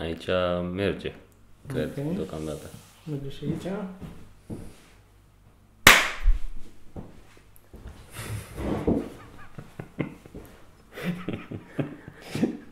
Aici merge, cred, Ok. deocamdată. Merge și aici.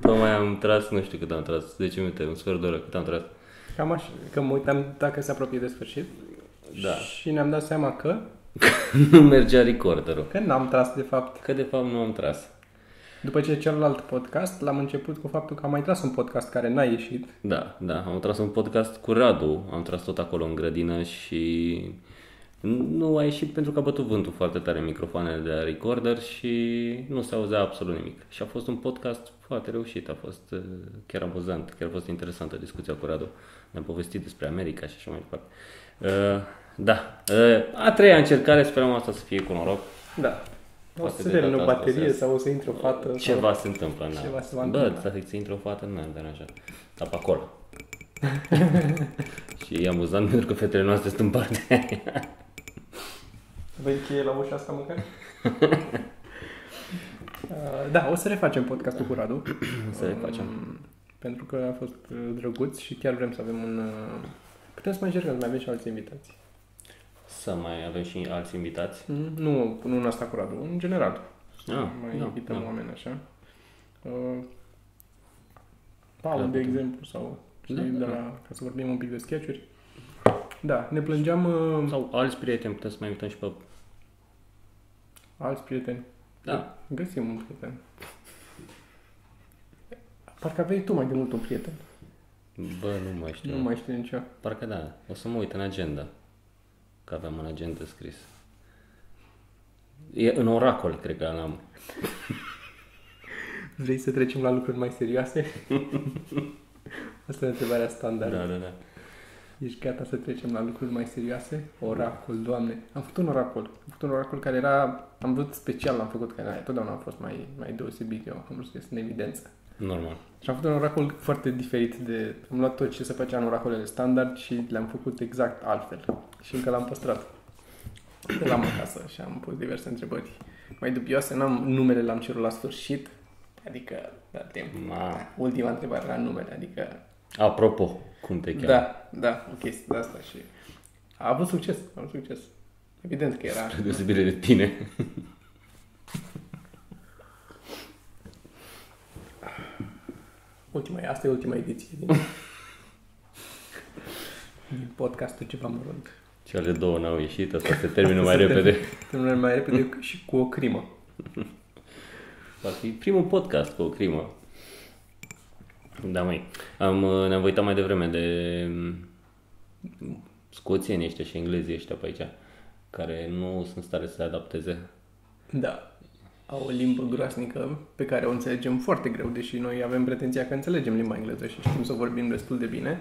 Tocmai am tras, nu știu cât am tras, 10 minute, un sfert de oră, cât am tras. Cam așa, că mă uitam dacă se apropie de sfârșit. Da. Și ne-am dat seama că, nu mergea recorderul. că n-am tras de fapt. Că de fapt nu am tras. După ce celălalt podcast, l-am început cu faptul că am mai tras un podcast care n-a ieșit. Da, da, am tras un podcast cu Radu, am tras tot acolo în grădină și nu a ieșit pentru că a bătut vântul foarte tare în microfoanele de la recorder și nu se auzea absolut nimic. Și a fost un podcast foarte reușit, a fost uh, chiar amuzant, chiar a fost interesantă discuția cu Radu. Ne-am povestit despre America și așa mai departe. Uh, da, uh, a treia încercare, sperăm asta să fie cu noroc. Da. O Poate să de termin data o asta baterie să- sau o să intre o fată. Ceva se întâmplă, na. Ceva se va Bă, întâmpla. dacă ți intră o fată, nu mi-ar deranja. Dar pe acolo. și e amuzant pentru că fetele noastre sunt în partea aia. Vă încheie la ușa asta măcar? Uh, da, o să refacem podcastul cu Radu. Să le facem. Um, Pentru că a fost uh, drăguț și chiar vrem să avem un... uh, Putem să mai încercăm să mai avem și alți invitați. Să mai avem și alți invitați. Mm, Nu, nu în asta cu Radu, în general. Să Ah, mai da, invităm da. oameni așa. Uh, Paul, Da, de putem. exemplu, sau știi, Da, de da. la, ca să vorbim un pic de sketchuri. Da, ne plângeam uh, Sau alți prieteni, putem să mai invităm și pe... alți prieteni. Da. Găsim un prieten. Parcă aveai tu mai de mult un prieten. Bă, nu mai știu. Nu mai știu nicio. Parcă da. O să mă uit în agenda. Că aveam în agenda scris. E în oracol, cred că l-am. Vrei să trecem la lucruri mai serioase? Asta e întrebarea standard. Da, da, da. Ești gata să trecem la lucruri mai serioase? Oracol, doamne. Am făcut un oracol. Am făcut un oracol care era... Am vrut special, l-am făcut, care totdeauna a fost mai, mai deosebit. Eu am vrut să ies în evidență. Normal. Și am făcut un oracol foarte diferit de... Am luat tot ce se făcea în oracolele standard și le-am făcut exact altfel. Și încă l-am păstrat. L-am acasă și am pus diverse întrebări mai dubioase. N-am, numele l-am cerut la sfârșit. Adică, da, timp. Ma. Ultima întrebare era numele, adică... Apropo, cum te cheamă? Da, da, o chestie de asta și... A avut succes, a avut succes. Evident că era... Spre deosebire de tine. Ultima, asta e ultima ediție din, din podcastul Ceva Mărunt. Cele două n-au ieșit, asta se termină mai Se repede. Terminăm mai repede și cu o crimă. Va fi primul podcast cu o crimă. Da, măi. Am, uh, ne-am uitat mai devreme de mm, scoțienii ăștia și englezii ăștia pe aici, care nu sunt în stare să se adapteze. Da. Au o limbă groasnică pe care o înțelegem foarte greu, deși noi avem pretenția că înțelegem limba engleză și știm să vorbim destul de bine.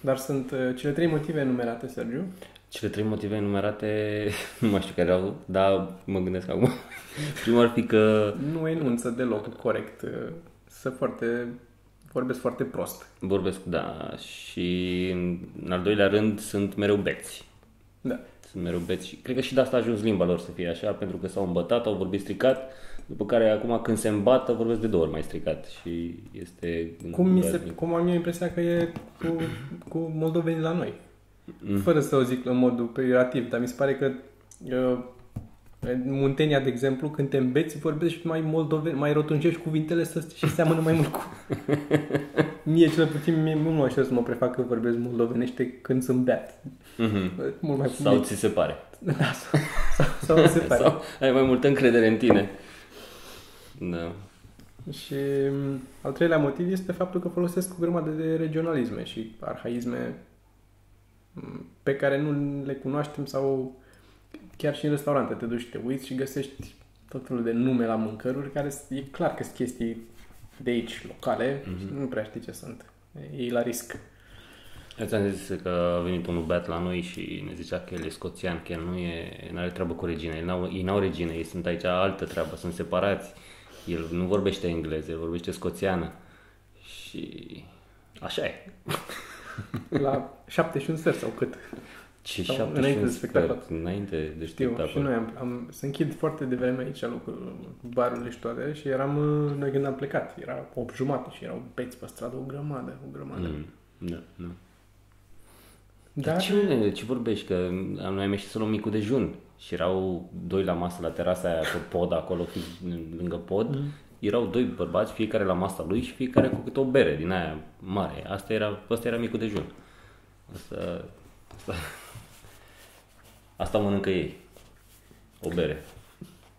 Dar sunt uh, cele trei motive enumerate, Sergiu. Cele trei motive enumerate, nu mai știu care erau, dar mă gândesc acum. Primul ar fi că Nu enunță deloc corect. uh, Să foarte... Vorbesc foarte prost. vorbesc, da, și în al doilea rând sunt mereu beți. Da. Sunt mereu beți și cred că și de asta a ajuns limba lor să fie așa, pentru că s-au îmbătat, au vorbit stricat, după care acum când se îmbată vorbesc de două ori mai stricat și este... Cum, mi se, groaznic. cum am eu impresia că e cu, cu moldovenii la noi. Mm. Fără să o zic în modul peiorativ, dar mi se pare că uh, în Muntenia, de exemplu, când te îmbeți, vorbești mai moldoveni, mai rotunjești cuvintele să și seamănă mai mult cu... mie, cel puțin, mie nu mă știu să mă prefac că vorbesc moldovenește când sunt beat. Mhm. Mult mai Sau ți se pare. Da, sau, sau, sau se pare. Sau ai mai multă încredere în tine. Da. Și m, al treilea motiv este faptul că folosesc o grămadă de regionalisme și arhaisme m, pe care nu le cunoaștem sau chiar și în restaurante te duci și te uiți și găsești tot felul de nume la mâncăruri care s- e clar că sunt chestii de aici, locale, Mhm. și nu prea știi ce sunt. E la risc. Eu ți-am zis că a venit unul beat la noi și ne zicea că el e scoțian, că el nu e, nu are treabă cu regina, ei n-au, ei n-au regină, ei sunt aici altă treabă, sunt separați. El nu vorbește engleză, el vorbește scoțiană. Și așa e. La șapte și un sfert sau cât. Ce Sau 7 înainte și un de spectacol. sfert, înainte de Știu, spectacol. și noi am, am, să închid foarte devreme aici lucrul, barurile și toate și eram, uh, noi când am plecat, era 8 jumate și erau beți pe stradă, o grămadă, o grămadă. Mm, da, da. Dar, Dar ce, mă, ce vorbești? Că am- noi am ieșit să luăm micul dejun și erau doi la masă la terasa aia pe pod acolo, fi- lângă pod. Mm. Erau doi bărbați, fiecare la masa lui și fiecare cu câte o bere din aia mare. Asta era, asta era micul dejun. Asta, asta, asta mănâncă ei. O bere.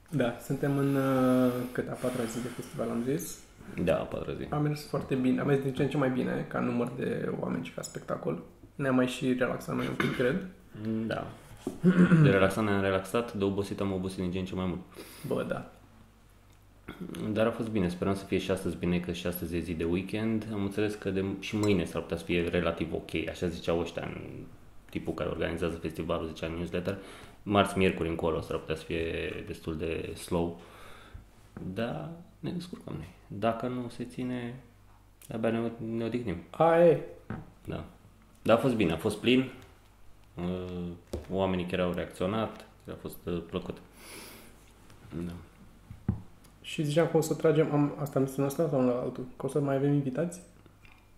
da, suntem în uh, cât a patra zi de festival, am zis. Da, a patra zi. A mers foarte bine, a mers din ce în ce mai bine, ca număr de oameni și ca spectacol. Ne-am mai și relaxat noi un pic, cred. Da. De relaxat ne-am relaxat, de obosit am obosit din ce în ce mai mult. Bă, da. Dar a fost bine, sperăm să fie și astăzi bine, că și astăzi e zi de weekend. Am înțeles că de, și mâine s-ar putea să fie relativ ok, așa ziceau ăștia în tipul care organizează festivalul, zicea în newsletter. Marți, miercuri încolo s-ar putea să fie destul de slow. Dar ne descurcăm noi. Dacă nu se ține, abia ne, ne odihnim. A, e. Da. Dar a fost bine, a fost plin. Uh, Oamenii chiar au reacționat, a fost uh, plăcut. Da. Și ziceam că o să tragem, am, asta am zis în ăsta sau la altul, că o să mai avem invitați?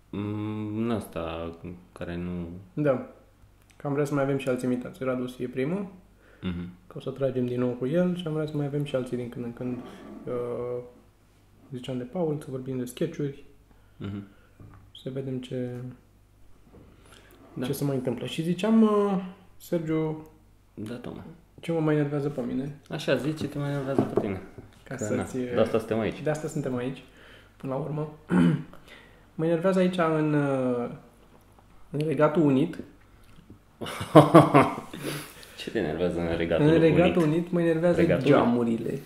Mm, În asta care nu... Da. Că am vrea să mai avem și alți invitați. Radu e primul, Mhm. că o să tragem din nou cu el și am vrea să mai avem și alții din când în când. Uh, ziceam de Paul, să vorbim de sketchuri, Mhm. să vedem ce, Da. ce se mai întâmplă. Și ziceam, uh, Sergiu, Da, Toma. ce mă mai enervează pe mine? Așa, zici ce te mai enervează pe tine. Ca Că, să-ți... na, De asta suntem aici. De asta suntem aici, până la urmă. mă enervează aici în, uh, în Regatul Unit. Ce te enervează în regatul în Regatul Unit? Unit mă enervează Regatul geamurile.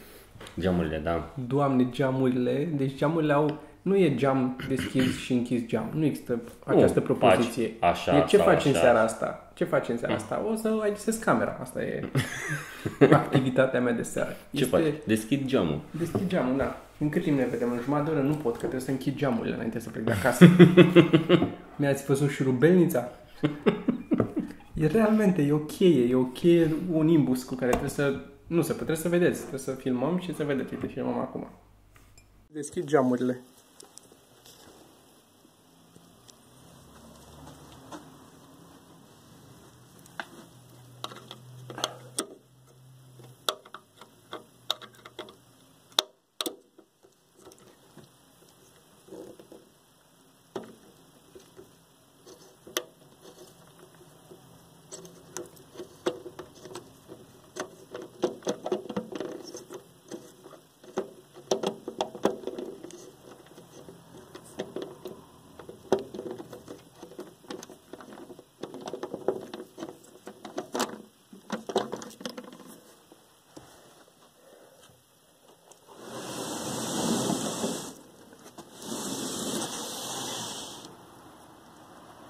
Geamurile, da. Doamne, geamurile. Deci geamurile au... Nu e geam deschis și închis geam. Nu există această Nu, propoziție. faci așa e ce sau faci în așa. seara asta? Ce faci în seara asta? O să agisezi camera. Asta e activitatea mea de seară. Ce faci? Deschid geamul. Deschid geamul, da. În cât timp ne vedem? În jumătate de oră? Nu pot, că trebuie să închid geamurile înainte să plec de acasă. Mi-ați văzut și rubelnița? E realmente, e o cheie, e o cheie, un imbus cu care trebuie să... Nu se trebuie să vedeți, trebuie să filmăm și să vedeți. Uite, filmăm acum. Deschid geamurile.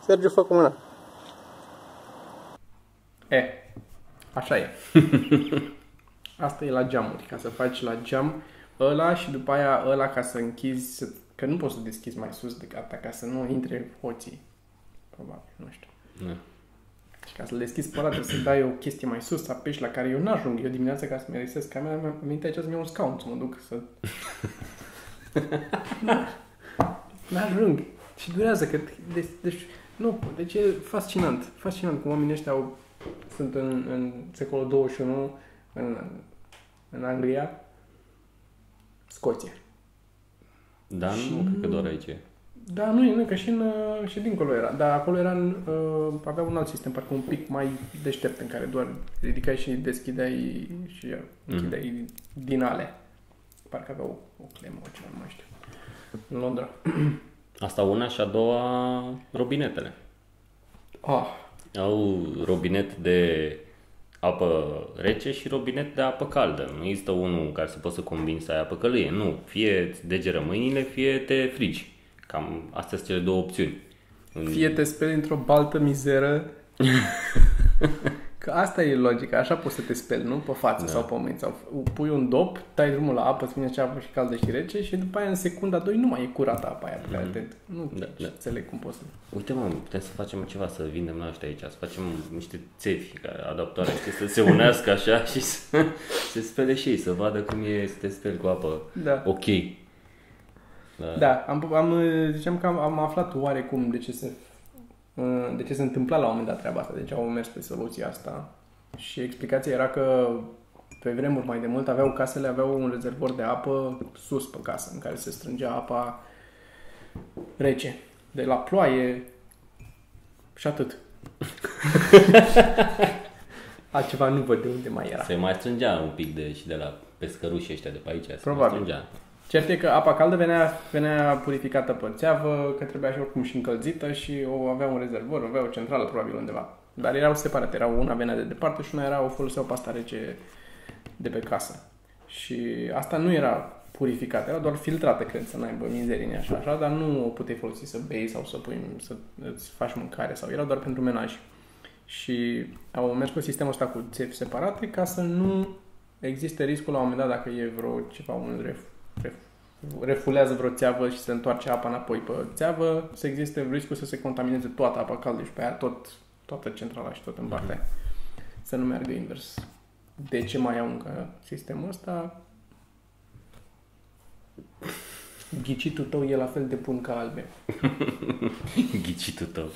Sergiu, fă cu mâna. E, așa e. Asta e la geamuri, ca să faci la geam ăla și după aia ăla ca să închizi, să- că nu poți să deschizi mai sus decât atât, ca să nu intre hoții. Probabil, nu știu. Da. Și ca să-l deschizi pe ăla trebuie să dai o chestie mai sus, să apeși la care eu n-ajung. Eu dimineața ca să-mi regisez camera, mi-am venit aici să-mi iau un scaun, să mă duc să... N-ajung. Și durează, că... Deci, deci, nu, deci e fascinant. Fascinant cum oamenii ăștia au, sunt în, în secolul 21, în, în Anglia, Scoția. Dar Și nu, cred că nu- doar aici e. Da, nu e, nu, că și, în, uh, și dincolo era. Dar acolo era, în, uh, avea un alt sistem, parcă un pic mai deștept, în care doar ridicai și deschideai și închideai din ale. Parcă avea o, o clemă, o ceva, nu mai știu. În Londra. Asta una și a doua, robinetele. Ah, Au robinet de apă rece și robinet de apă caldă. Nu există unul în care să poți să combini să ai apă călâie. Nu. Fie îți degeră mâinile, fie te frigi. Cam astea sunt cele două opțiuni. În- fie te speli într-o baltă mizeră, Că asta e logica, așa poți să te speli, nu? Pe față da. sau pe mâini. Sau pui un dop, tai drumul la apă, îți vine cea apă și caldă și rece și după aia în secunda 2 nu mai e curată apa aia pe care te... Nu Da, da, da. înțeleg cum poți să... Uite mă, putem să facem ceva, să vindem la ăștia aici, să facem niște țevi, ca adaptoare, știi, să se unească așa și să se spele și ei, să vadă cum e să te speli cu apă Da. ok. Da. Da, am, am, ziceam că am, am aflat oarecum de ce se de ce se întâmpla la un moment dat treaba asta, deci au mers pe soluția asta și explicația era că pe vremuri mai de mult aveau casele, aveau un rezervor de apă sus pe casă, în care se strângea apa rece, de la ploaie și atât. Altceva nu văd de unde mai era. Se mai strângea un pic de, și de la pescărușii ăștia de pe aici. Se Probabil. Mai strângea. Cert e că apa caldă venea, venea purificată pe țeavă, că trebuia și oricum și încălzită și o avea un rezervor, avea o centrală probabil undeva. Dar erau separate, erau una venea de departe și una era, o foloseau pasta rece de pe casă. Și asta nu era purificată, era doar filtrată, cred, să n-aibă mizerii așa, așa, dar nu o puteai folosi să bei sau să, pui, să îți faci mâncare sau era doar pentru menaj. Și au mers cu sistemul ăsta cu țevi separate ca să nu existe riscul la un moment dat dacă e vreo ceva, un ref, ref, refulează vreo țeavă și se întoarce apa înapoi pe țeavă, să existe riscul să se contamineze toată apa caldă și pe aia tot, toată centrala și tot în partea aia. Să nu meargă invers. De ce mai au încă sistemul ăsta? Ghicitul tău e la fel de bun ca albe. Ghicitul tău.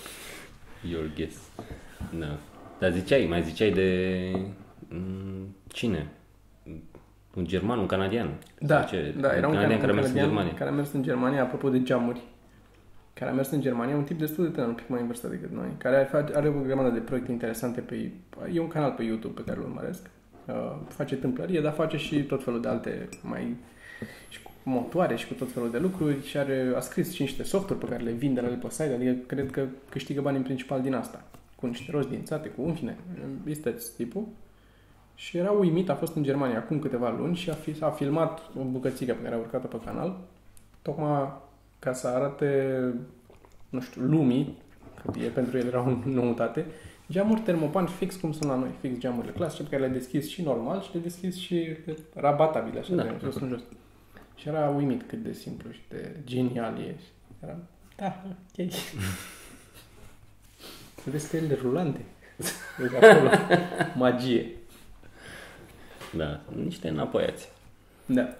Your guess. Da. Dar ziceai, mai ziceai de... mm, Cine? Un german, un canadian? Da, Sau ce? da, era un, canadian can- care a un mers în canadian Germania. care a mers în Germania, apropo de geamuri. Care a mers în Germania, un tip destul de tânăr, un pic mai în vârstă decât noi, care are- are o grămadă de proiecte interesante pe... E un canal pe YouTube pe care îl urmăresc. Uh, face tâmplărie, dar face și tot felul de alte mai... și cu motoare și cu tot felul de lucruri și are, a scris și niște softuri pe care le vinde la el pe site, adică cred că câștigă bani în principal din asta. Cu niște roți dințate, cu în fine, este tipul. Și era uimit, a fost în Germania acum câteva luni și a, fi, a filmat o bucățică pe care a urcat-o pe canal, tocmai ca să arate, nu știu, lumii, că e, pentru el era o noutate, geamuri termopan fix cum sunt la noi, fix geamurile clasice pe care le deschis și normal și le deschis și rabatabile, așa, Da. de jos în jos. Și era uimit cât de simplu și de genial e. Și Era, da, ok. Vezi stelele rulante. Vezi acolo. Magie. Da, niște înapoiați. Da.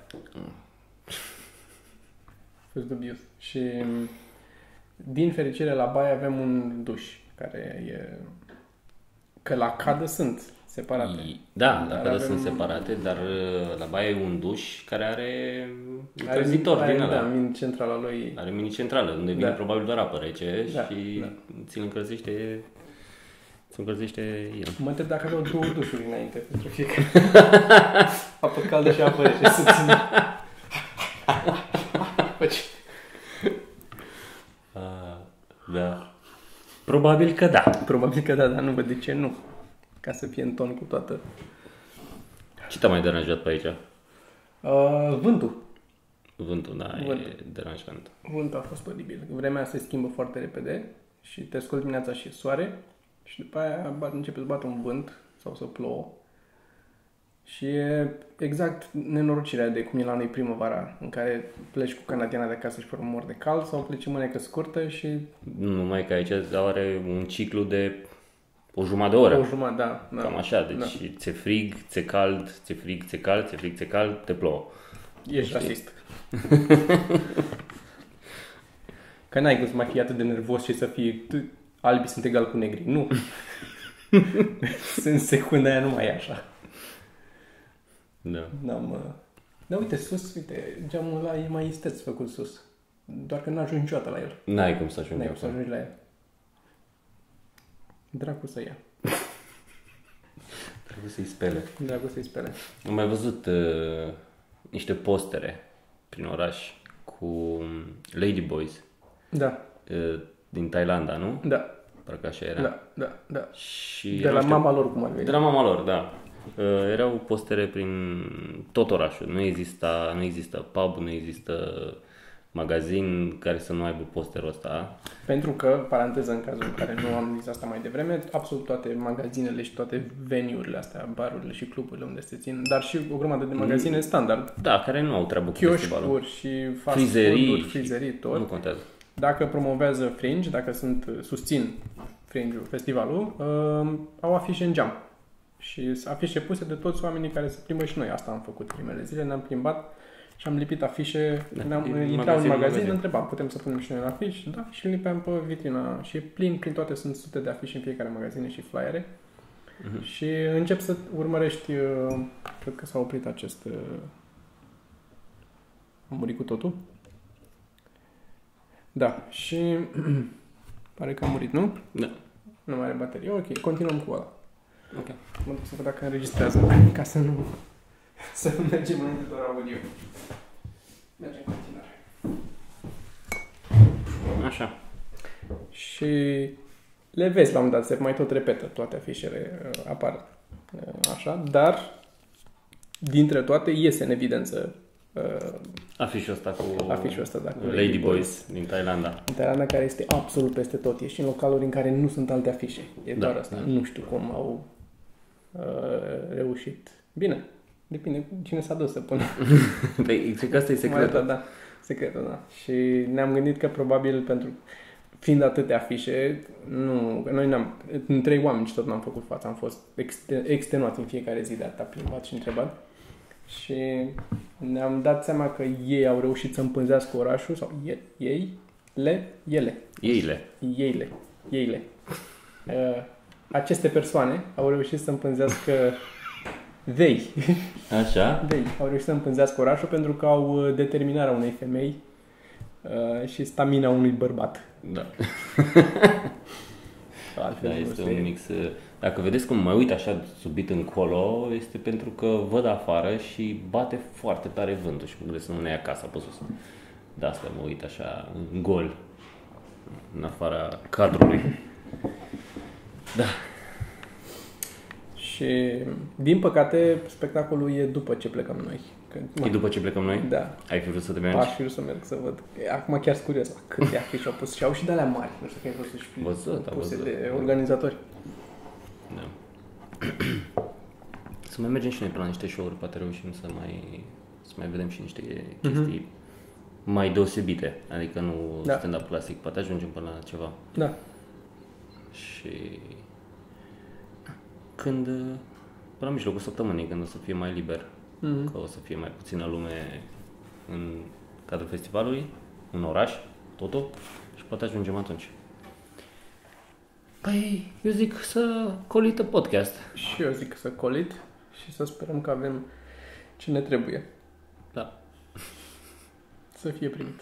A fost dubios. Și din fericire la baie avem un duș care e... Că la cadă sunt separate. I- Da, Dar la cadă avem- sunt separate, dar uh, la baie e un duș care are Are încălzitor are, din da, ăla. min centrala lui. Are mini-centrală, unde vine Da. probabil doar apă rece Da, și da. ți-l încălzește, ți încălzește el. Mă întreb dacă aveau două dușuri înainte pentru fiecare. apă caldă și apă rece. Să țin. Faci. Ah, da. Probabil că da. Probabil că da, dar nu văd de ce nu. Ca să fie în ton cu toată. Ce te-a mai deranjat pe aici? Uh, vântul. Vântul, da, e Vântul. deranjant. Vântul a fost oribil. Vremea se schimbă foarte repede și te scoli dimineața și e soare și după aia bat, începe să bată un vânt sau să plouă. Și e exact nenorocirea de cum e la noi primăvara, în care pleci cu canadiana de acasă și pe mor de cald sau pleci în mânecă scurtă și Numai că aici are un ciclu de o jumătate de oră. o jumătate, da. da. Cam așa, deci Da. ți-e frig, ți-e cald, ți-e frig, ți-e cald, ți-e frig, ți-e cald, te plouă. Ești rasist. că n-ai cum să mai fii atât de nervos și să fii tu- albi sunt egal cu negri. Nu. în secunda aia nu mai e așa. Da. N-am... Uh... Da, uite, sus, uite, geamul ăla e mai isteț făcut sus. Doar că n-ajungi niciodată la el. N-ai cum să ajungi N-ai cum să acolo. ajungi la el. Dracu să ia. Trebuie să-i spele. Dracu să-i spele. Am mai văzut uh, niște postere prin oraș cu Ladyboys Da, uh, din Thailanda, nu? da, Parcă așa era. da, da, da. Și De erau la niște- mama lor cum ar veni. De la mama lor, da. Uh, erau postere prin tot orașul. Nu exista, nu există pub, nu există magazin care să nu aibă posterul ăsta. Pentru că, paranteză în cazul în care nu am zis asta mai devreme, absolut toate magazinele și toate veniurile astea, barurile și cluburile unde se țin, dar și o grămadă de magazine standard, Da, care nu au treabă cu festivalul. chioșcuri și fast Frizerii food-uri, și- frizerii, tot. Nu contează. Dacă promovează Fringe, dacă sunt susțin Fringe-ul, festivalul, uh, au afișe în geam. Și sunt afișe puse de toți oamenii care se plimbă și noi. Asta am făcut primele zile, ne-am plimbat și am lipit afișe. Da, Da, ne-am, din intram în magazin în magazin, magazin. întrebam, putem să punem și noi un afiș? Da, și îl lipeam pe vitrina. Și e plin, prin toate sunt sute de afișe în fiecare magazine și flyere. Mhm. Și încep să urmărești, uh, cred că s-a oprit acest... uh, A murit cu totul? Da, și pare că a murit, nu? Da. Nu mai are baterie. Ok, continuăm cu ăla. Ok. Mă duc să văd dacă înregistrează, ca să nu, să nu mergem înainte doar audio. Mergem în continuare. Așa. Și le vezi la un moment dat, se mai tot repetă, toate afișele uh, apar uh, așa, dar dintre toate iese în evidență uh, Afișul ăsta cu afișul ăsta, da, cu Lady Boys din Thailanda. În Thailanda care este absolut peste tot. E și în localuri în care nu sunt alte afișe. E Da, doar asta. da. Nu știu cum au uh, reușit. Bine, depinde cu cine s-a dus să pună. Păi, cred că asta e Mai secretul. dat, da. Secretul, da. Și ne-am gândit că probabil pentru fiind atâtea afișe, nu, noi n-am, în trei oameni și tot n-am făcut față, am fost exte, extenuat în fiecare zi de atâta plimbat și întrebat. Și ne-am dat seama că ei au reușit să împânzească orașul, sau ei, ei le, ele, Eile. Eile. Eile. Uh, aceste persoane au reușit să împânzească They. Așa? They au reușit să împânzească orașul pentru că au uh, determinarea unei femei uh, și stamina unui bărbat. Da. Altfel Da, nu este se- un mix. Uh, Dacă vedeți cum mă uit așa subit încolo, este pentru că văd afară și bate foarte tare vântul și mă gândesc să nu ne ia casa pe sus. De asta mă uit așa în gol, în afara cadrului. Da. Și, din păcate, spectacolul e după ce plecăm noi. Că, E după ce plecăm noi? Da. Ai fi vrut să te mergi? Aș fi vrut să merg să văd. Acum chiar sunt curios la câte afișe au pus. Și au și de alea mari. Nu știu că ai văzut și Văzut, am puse văzut. de organizatori. Da. să mai mergem și noi pe la niște show-uri, poate reușim să mai, să mai vedem și niște chestii mai deosebite. Adică nu Da. stand-up clasic, poate ajungem până la ceva. Da. Și când, până la mijlocul săptămânii, când o să fie mai liber, Mhm. că o să fie mai puțină lume în cadrul festivalului, în oraș, totul, și poate ajungem atunci. Păi, eu zic să colită podcast. Și eu zic să colit și să sperăm că avem ce ne trebuie Da. să fie primit.